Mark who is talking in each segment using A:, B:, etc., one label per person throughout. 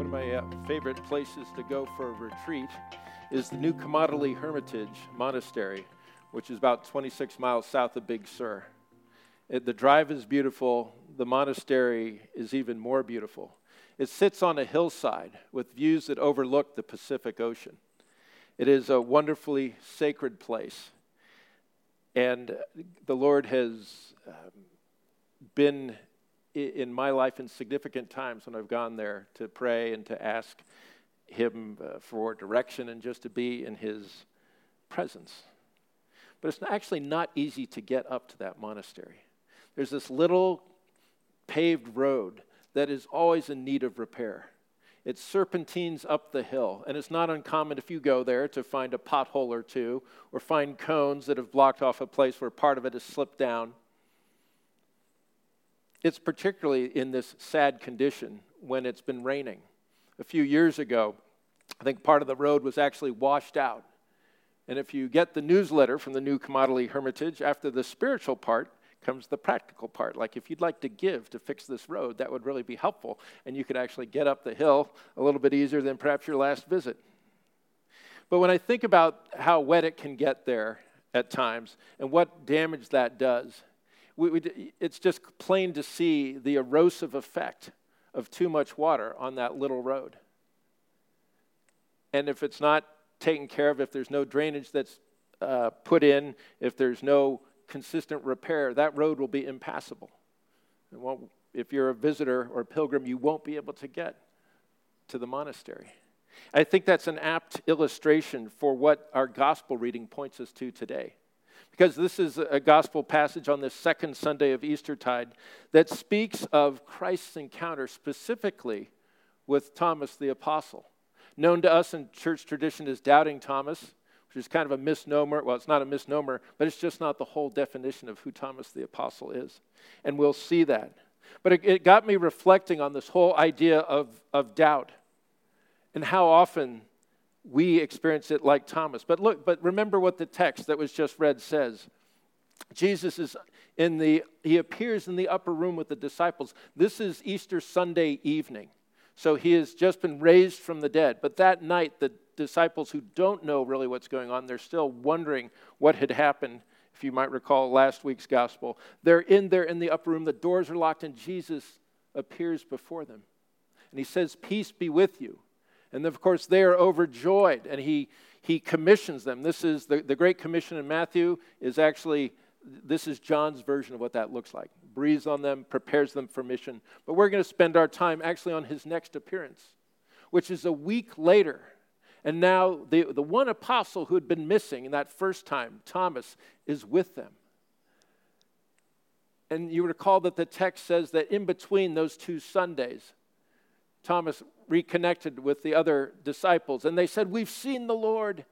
A: One of my uh, favorite places to go for a retreat is the New Camaldoli Hermitage Monastery, which is about 26 miles south of Big Sur. It, the drive is beautiful, the monastery is even more beautiful. It sits on a hillside with views that overlook the Pacific Ocean. It is a wonderfully sacred place. And the Lord has um, been in my life in significant times when I've gone there to pray and to ask Him uh, for direction and just to be in His presence. But it's actually not easy to get up to that monastery. There's this little paved road that is always in need of repair. It serpentines up the hill, and it's not uncommon if you go there to find a pothole or two or find cones that have blocked off a place where part of it has slipped down. It's particularly in this sad condition when it's been raining. A few years ago, I think part of the road was actually washed out. And if you get the newsletter from the New Camaldoli Hermitage, after the spiritual part comes the practical part. Like if you'd like to give to fix this road, that would really be helpful. And you could actually get up the hill a little bit easier than perhaps your last visit. But when I think about how wet it can get there at times and what damage that does, we, we, it's just plain to see the erosive effect of too much water on that little road. And if it's not taken care of, if there's no drainage that's uh, put in, if there's no consistent repair, that road will be impassable. if you're a visitor or a pilgrim, you won't be able to get to the monastery. I think that's an apt illustration for what our gospel reading points us to today because this is a gospel passage on this second Sunday of Eastertide that speaks of Christ's encounter specifically with Thomas the Apostle. Known to us in church tradition as Doubting Thomas, which is kind of a misnomer. Well, it's not a misnomer, but it's just not the whole definition of who Thomas the Apostle is. And we'll see that. But it, it got me reflecting on this whole idea of, of doubt and how often we experience it like Thomas. But look, but remember what the text that was just read says. Jesus is in the he appears in the upper room with the disciples. This is Easter Sunday evening. So he has just been raised from the dead. But that night the disciples who don't know really what's going on, they're still wondering what had happened. If you might recall last week's gospel, they're in there in the upper room, the doors are locked, and Jesus appears before them. And he says, Peace be with you. And of course, they are overjoyed, and he, he commissions them. This is the, the Great Commission in Matthew, is actually, this is John's version of what that looks like. Breathes on them, prepares them for mission. But we're going to spend our time actually on his next appearance, which is a week later. And now the, the one apostle who had been missing in that first time, Thomas, is with them. And you recall that the text says that in between those two Sundays, Thomas reconnected with the other disciples, and they said, We've seen the Lord.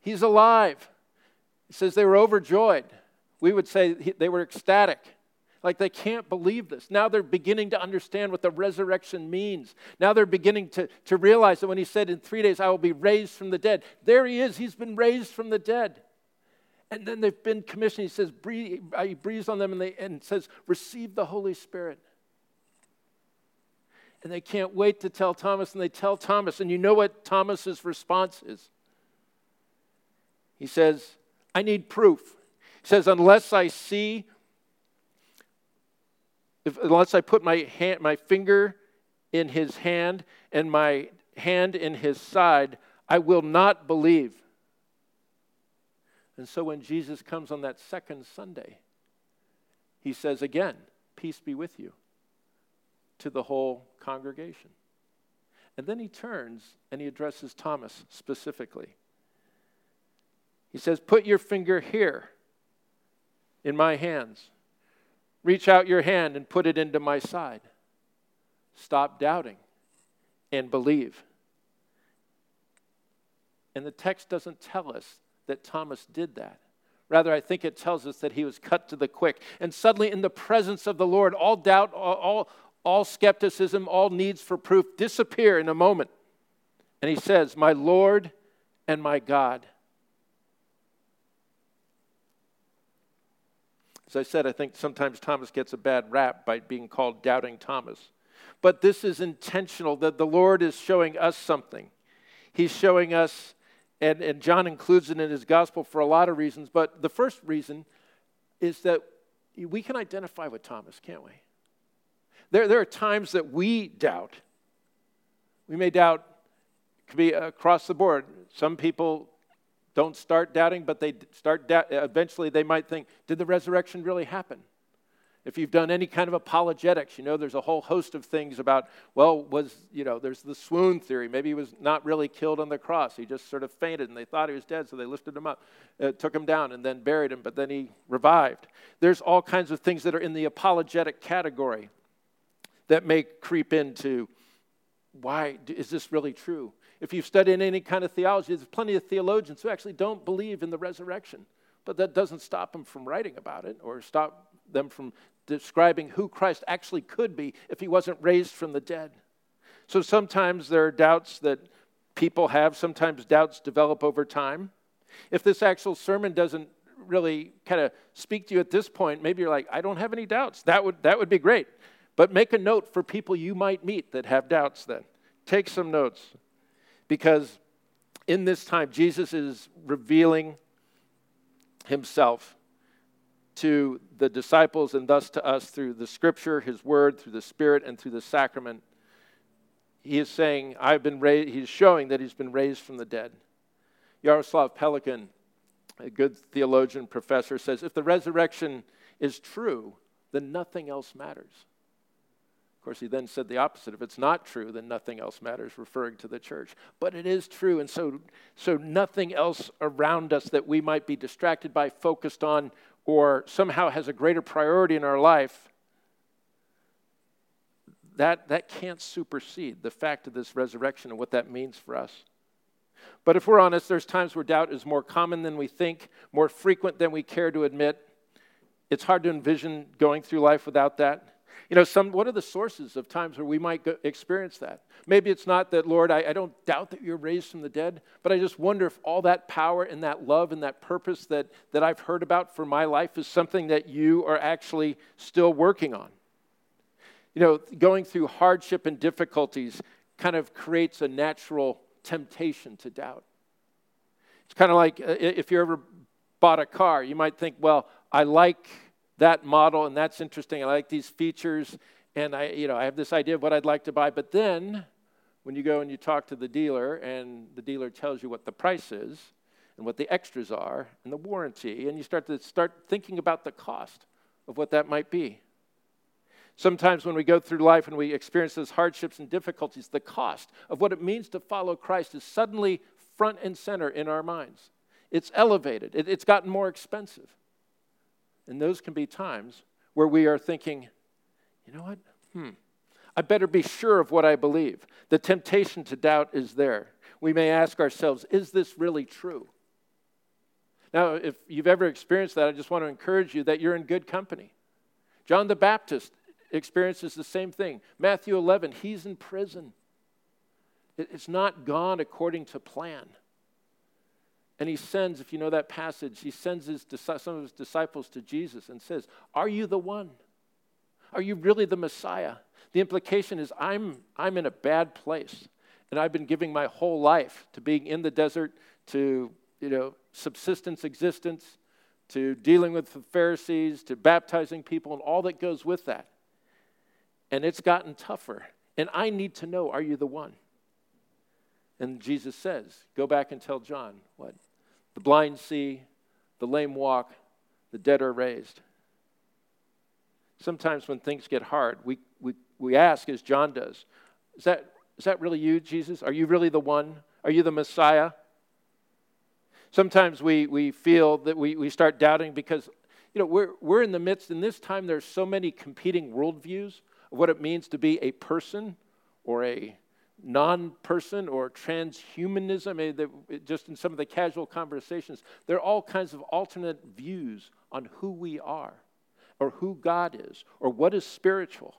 A: He's alive. He says they were overjoyed. We would say they were ecstatic. Like they can't believe this. Now they're beginning to understand what the resurrection means. Now they're beginning to, to realize that when he said, In three days I will be raised from the dead, there he is. He's been raised from the dead. And then they've been commissioned. He says, breathe, uh, He breathes on them and, they, and says, Receive the Holy Spirit and they can't wait to tell Thomas, and they tell Thomas, and you know what Thomas's response is? He says, I need proof. He says, unless I see, if, unless I put my, hand, my finger in his hand and my hand in his side, I will not believe. And so when Jesus comes on that second Sunday, he says again, Peace be with you to the whole congregation. And then he turns and he addresses Thomas specifically. He says, Put your finger here in my hands. Reach out your hand and put it into my side. Stop doubting and believe. And the text doesn't tell us that Thomas did that. Rather, I think it tells us that he was cut to the quick. And suddenly, in the presence of the Lord, all doubt, all, all skepticism, all needs for proof disappear in a moment. And he says, My Lord and my God. As I said, I think sometimes Thomas gets a bad rap by being called Doubting Thomas. But this is intentional that the Lord is showing us something. He's showing us, and, and John includes it in his gospel for a lot of reasons, but the first reason is that we can identify with Thomas, can't we? There, there are times that we doubt. We may doubt, could be across the board. Some people don't start doubting, but they start doubt, eventually they might think, did the resurrection really happen? If you've done any kind of apologetics, you know there's a whole host of things about, well, was, you know, there's the swoon theory. Maybe he was not really killed on the cross. He just sort of fainted and they thought he was dead, so they lifted him up, uh, took him down, and then buried him, but then he revived. There's all kinds of things that are in the apologetic category that may creep into why is this really true? If you've studied any kind of theology, there's plenty of theologians who actually don't believe in the resurrection. But that doesn't stop them from writing about it or stop them from describing who Christ actually could be if he wasn't raised from the dead. So sometimes there are doubts that people have, sometimes doubts develop over time. If this actual sermon doesn't really kind of speak to you at this point, maybe you're like, I don't have any doubts. That would, that would be great. But make a note for people you might meet that have doubts then. Take some notes because in this time, Jesus is revealing himself to the disciples and thus to us through the scripture, his word, through the spirit, and through the sacrament. He is saying, I've been raised, he's showing that he's been raised from the dead. Jaroslav Pelikan, a good theologian professor, says if the resurrection is true, then nothing else matters course, he then said the opposite. If it's not true, then nothing else matters, referring to the church. But it is true, and so, so nothing else around us that we might be distracted by, focused on, or somehow has a greater priority in our life, that, that can't supersede the fact of this resurrection and what that means for us. But if we're honest, there's times where doubt is more common than we think, more frequent than we care to admit. It's hard to envision going through life without that. You know, some, what are the sources of times where we might experience that? Maybe it's not that, Lord, I, I don't doubt that you're raised from the dead, but I just wonder if all that power and that love and that purpose that, that I've heard about for my life is something that you are actually still working on. You know, going through hardship and difficulties kind of creates a natural temptation to doubt. It's kind of like uh, if you ever bought a car, you might think, well, I like that model, and that's interesting. I like these features, and I, you know, I have this idea of what I'd like to buy. But then, when you go and you talk to the dealer, and the dealer tells you what the price is, and what the extras are, and the warranty, and you start to start thinking about the cost of what that might be. Sometimes when we go through life and we experience those hardships and difficulties, the cost of what it means to follow Christ is suddenly front and center in our minds. It's elevated, it, it's gotten more expensive. And those can be times where we are thinking, you know what? Hmm. I better be sure of what I believe. The temptation to doubt is there. We may ask ourselves, is this really true? Now, if you've ever experienced that, I just want to encourage you that you're in good company. John the Baptist experiences the same thing. Matthew 11, he's in prison. It's not gone according to plan. And he sends, if you know that passage, he sends his, some of his disciples to Jesus and says, Are you the one? Are you really the Messiah? The implication is, I'm, I'm in a bad place. And I've been giving my whole life to being in the desert, to you know, subsistence existence, to dealing with the Pharisees, to baptizing people, and all that goes with that. And it's gotten tougher. And I need to know, are you the one? And Jesus says, Go back and tell John what? The blind see, the lame walk, the dead are raised. Sometimes when things get hard, we, we, we ask, as John does, is that, is that really you, Jesus? Are you really the one? Are you the Messiah? Sometimes we, we feel that we, we start doubting because, you know, we're, we're in the midst, in this time, there's so many competing worldviews of what it means to be a person or a non person or transhumanism, just in some of the casual conversations, there are all kinds of alternate views on who we are or who God is or what is spiritual.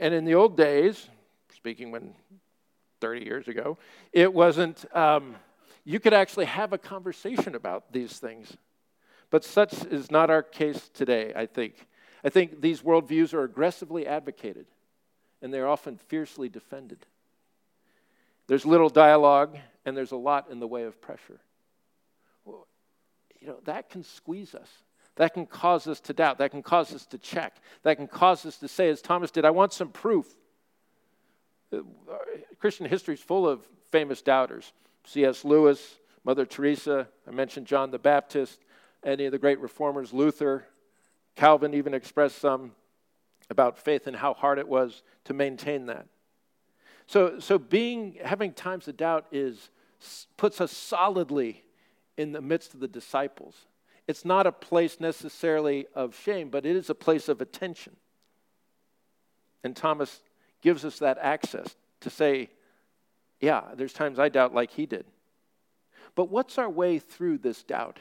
A: And in the old days, speaking when 30 years ago, it wasn't, um, you could actually have a conversation about these things. But such is not our case today, I think. I think these worldviews are aggressively advocated, and they're often fiercely defended. There's little dialogue, and there's a lot in the way of pressure. Well, you know, that can squeeze us. That can cause us to doubt. That can cause us to check. That can cause us to say, as Thomas did, I want some proof. Uh, Christian history is full of famous doubters. C.S. Lewis, Mother Teresa, I mentioned John the Baptist, any of the great reformers, Luther, Calvin even expressed some about faith and how hard it was to maintain that. So, so being having times of doubt is puts us solidly in the midst of the disciples. It's not a place necessarily of shame, but it is a place of attention. And Thomas gives us that access to say, yeah, there's times I doubt like he did. But what's our way through this doubt?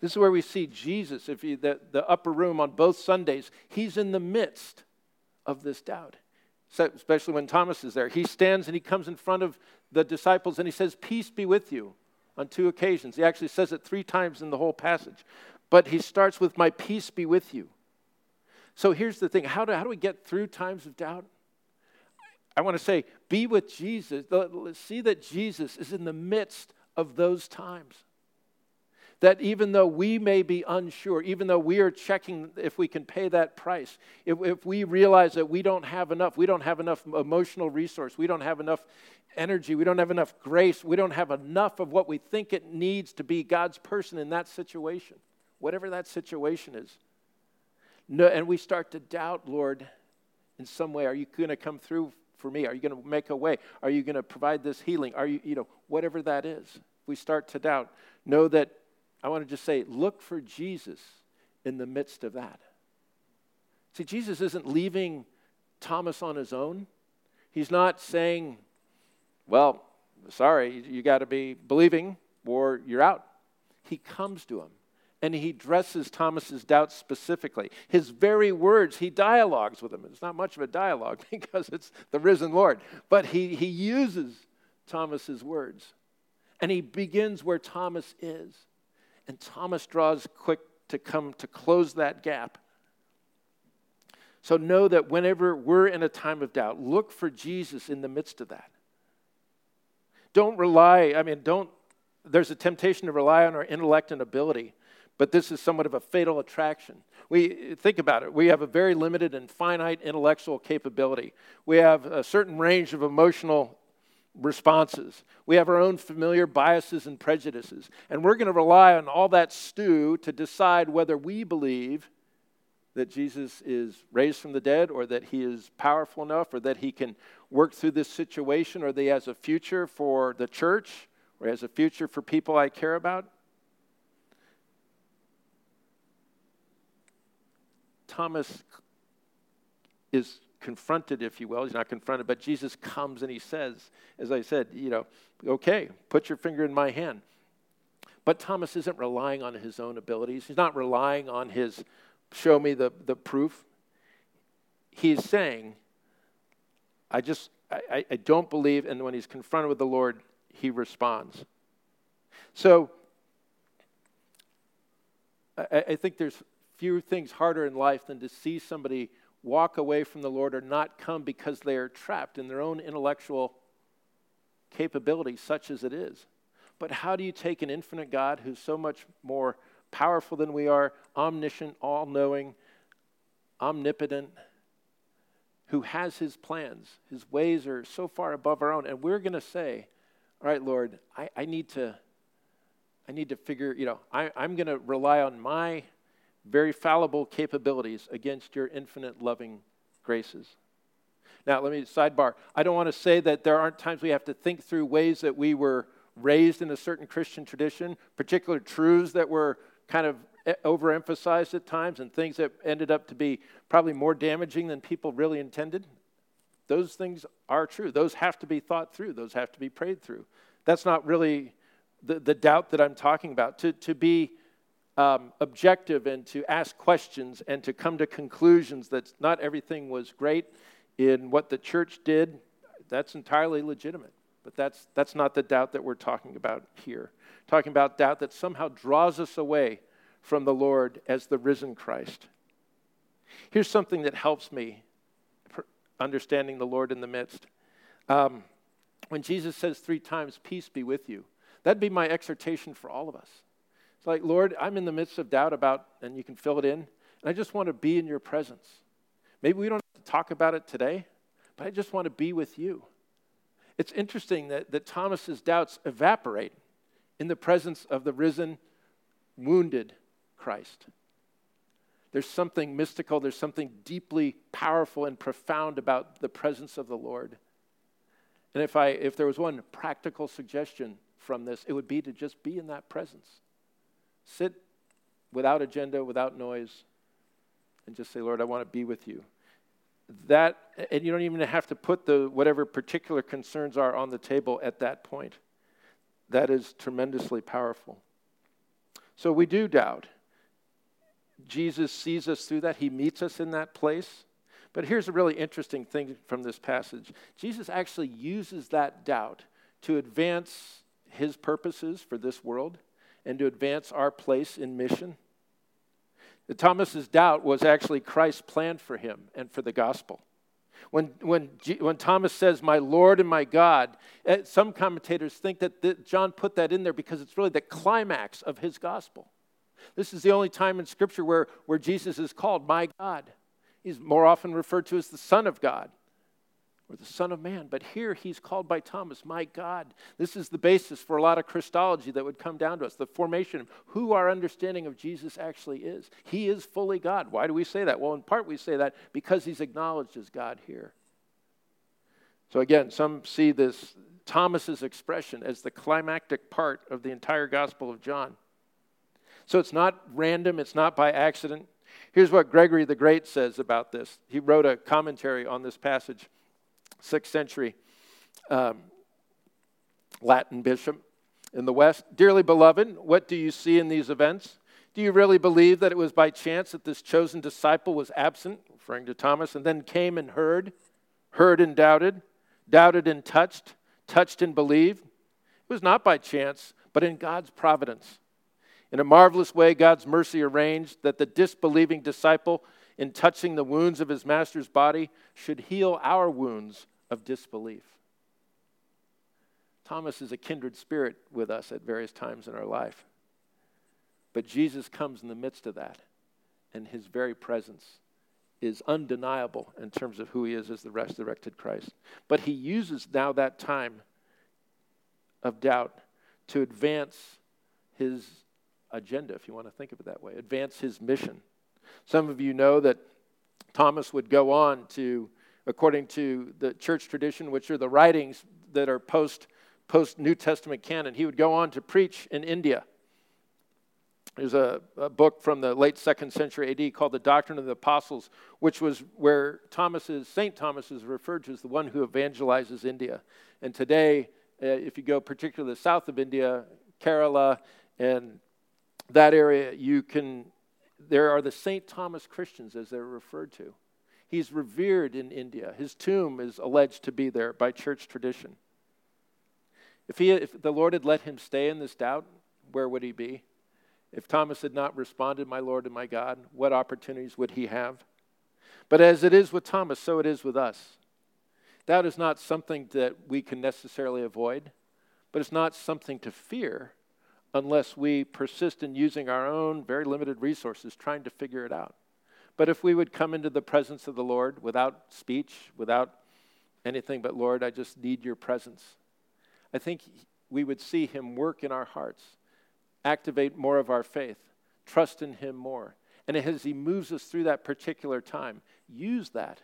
A: This is where we see Jesus, if you, the, the upper room on both Sundays, he's in the midst of this doubt especially when Thomas is there. He stands and he comes in front of the disciples and he says, Peace be with you on two occasions. He actually says it three times in the whole passage. But he starts with, My peace be with you. So here's the thing how do, how do we get through times of doubt? I want to say, be with Jesus. See that Jesus is in the midst of those times that even though we may be unsure, even though we are checking if we can pay that price, if, if we realize that we don't have enough, we don't have enough emotional resource, we don't have enough energy, we don't have enough grace, we don't have enough of what we think it needs to be God's person in that situation, whatever that situation is. No, and we start to doubt, Lord, in some way, are you going to come through for me? Are you going to make a way? Are you going to provide this healing? Are you, you know, whatever that is? We start to doubt. Know that I want to just say, look for Jesus in the midst of that. See, Jesus isn't leaving Thomas on his own. He's not saying, well, sorry, you got to be believing or you're out. He comes to him and he addresses Thomas's doubts specifically. His very words, he dialogues with him. It's not much of a dialogue because it's the risen Lord, but he, he uses Thomas's words. And he begins where Thomas is. And Thomas draws quick to come to close that gap. So know that whenever we're in a time of doubt, look for Jesus in the midst of that. Don't rely, I mean, don't, there's a temptation to rely on our intellect and ability, but this is somewhat of a fatal attraction. We think about it. We have a very limited and finite intellectual capability. We have a certain range of emotional responses. We have our own familiar biases and prejudices. And we're going to rely on all that stew to decide whether we believe that Jesus is raised from the dead or that he is powerful enough or that he can work through this situation or that he has a future for the church or has a future for people I care about. Thomas is confronted, if you will. He's not confronted, but Jesus comes and he says, as I said, you know, okay, put your finger in my hand. But Thomas isn't relying on his own abilities. He's not relying on his show me the, the proof. He's saying, I just, I, I don't believe. And when he's confronted with the Lord, he responds. So I, I think there's few things harder in life than to see somebody walk away from the Lord or not come because they are trapped in their own intellectual capability, such as it is. But how do you take an infinite God who's so much more powerful than we are, omniscient, all knowing, omnipotent, who has his plans? His ways are so far above our own. And we're going to say, All right, Lord, I, I, need to. I need to figure, you know, I, I'm going to rely on my very fallible capabilities against your infinite loving graces. Now, let me sidebar. I don't want to say that there aren't times we have to think through ways that we were raised in a certain Christian tradition, particular truths that were kind of eh, overemphasized at times, and things that ended up to be probably more damaging than people really intended. Those things are true. Those have to be thought through, those have to be prayed through. That's not really the, the doubt that I'm talking about. To, to be um, objective and to ask questions and to come to conclusions that not everything was great in what the church did, that's entirely legitimate. But that's, that's not the doubt that we're talking about here. Talking about doubt that somehow draws us away from the Lord as the risen Christ. Here's something that helps me understanding the Lord in the midst. Um, when Jesus says three times, Peace be with you, that'd be my exhortation for all of us. It's like, Lord, I'm in the midst of doubt about, and you can fill it in, and I just want to be in your presence. Maybe we don't have to talk about it today, but I just want to be with you. It's interesting that, that Thomas's doubts evaporate in the presence of the risen, wounded Christ. There's something mystical, there's something deeply powerful and profound about the presence of the Lord. And if, I, if there was one practical suggestion from this, it would be to just be in that presence. Sit without agenda, without noise, and just say, Lord, I want to be with you. That, and you don't even have to put the whatever particular concerns are on the table at that point. That is tremendously powerful. So we do doubt. Jesus sees us through that. He meets us in that place. But here's a really interesting thing from this passage Jesus actually uses that doubt to advance his purposes for this world and to advance our place in mission. The Thomas's doubt was actually Christ's plan for him and for the gospel. When, when, when Thomas says, My Lord and my God, eh, some commentators think that the, John put that in there because it's really the climax of his gospel. This is the only time in Scripture where, where Jesus is called my God. He's more often referred to as the Son of God or the Son of Man. But here he's called by Thomas, my God. This is the basis for a lot of Christology that would come down to us the formation of who our understanding of Jesus actually is. He is fully God. Why do we say that? Well, in part, we say that because he's acknowledged as God here. So again, some see this Thomas's expression as the climactic part of the entire Gospel of John. So it's not random, it's not by accident. Here's what Gregory the Great says about this. He wrote a commentary on this passage, sixth century um, Latin bishop in the West. Dearly beloved, what do you see in these events? Do you really believe that it was by chance that this chosen disciple was absent, referring to Thomas, and then came and heard, heard and doubted, doubted and touched, touched and believed? It was not by chance, but in God's providence. In a marvelous way, God's mercy arranged that the disbelieving disciple, in touching the wounds of his master's body, should heal our wounds of disbelief. Thomas is a kindred spirit with us at various times in our life. But Jesus comes in the midst of that, and his very presence is undeniable in terms of who he is as the resurrected Christ. But he uses now that time of doubt to advance his agenda, if you want to think of it that way, advance his mission. Some of you know that Thomas would go on to, according to the church tradition, which are the writings that are post, post New Testament canon, he would go on to preach in India. There's a, a, book from the late second century AD called The Doctrine of the Apostles, which was where Thomas is, St. Thomas is referred to as the one who evangelizes India. And today, uh, if you go particularly south of India, Kerala and that area, you can, there are the St. Thomas Christians, as they're referred to. He's revered in India. His tomb is alleged to be there by church tradition. If, he, if the Lord had let him stay in this doubt, where would he be? If Thomas had not responded, My Lord and my God, what opportunities would he have? But as it is with Thomas, so it is with us. Doubt is not something that we can necessarily avoid, but it's not something to fear unless we persist in using our own very limited resources trying to figure it out. But if we would come into the presence of the Lord without speech, without anything but, Lord, I just need your presence, I think we would see him work in our hearts, activate more of our faith, trust in him more. And as he moves us through that particular time, use that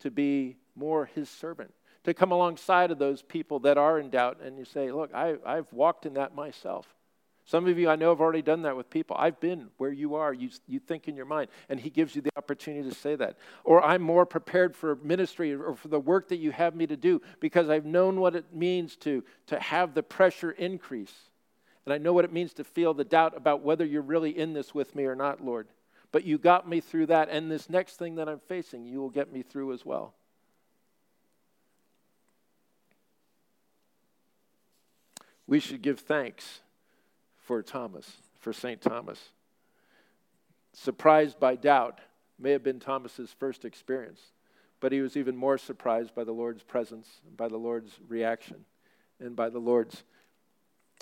A: to be more his servant, to come alongside of those people that are in doubt and you say, Look, I, I've walked in that myself. Some of you I know have already done that with people. I've been where you are. You, you think in your mind, and He gives you the opportunity to say that. Or I'm more prepared for ministry or for the work that you have me to do because I've known what it means to, to have the pressure increase. And I know what it means to feel the doubt about whether you're really in this with me or not, Lord. But you got me through that, and this next thing that I'm facing, you will get me through as well. We should give thanks for Thomas, for St. Thomas. Surprised by doubt may have been Thomas's first experience, but he was even more surprised by the Lord's presence, by the Lord's reaction, and by the Lord's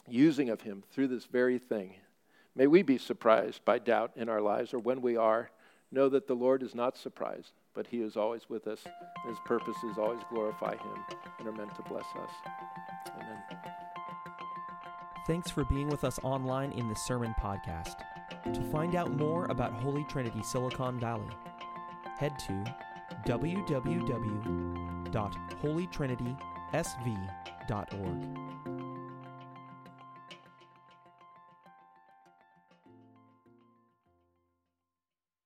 A: using of him through this very thing. May we be surprised by doubt in our lives, or when we are, know that the Lord is not surprised, but he is always with us. His purposes always glorify him and are meant to bless us. Amen.
B: Thanks for being with us online in the Sermon Podcast. To find out more about Holy Trinity Silicon Valley, head to www.holytrinitysv.org.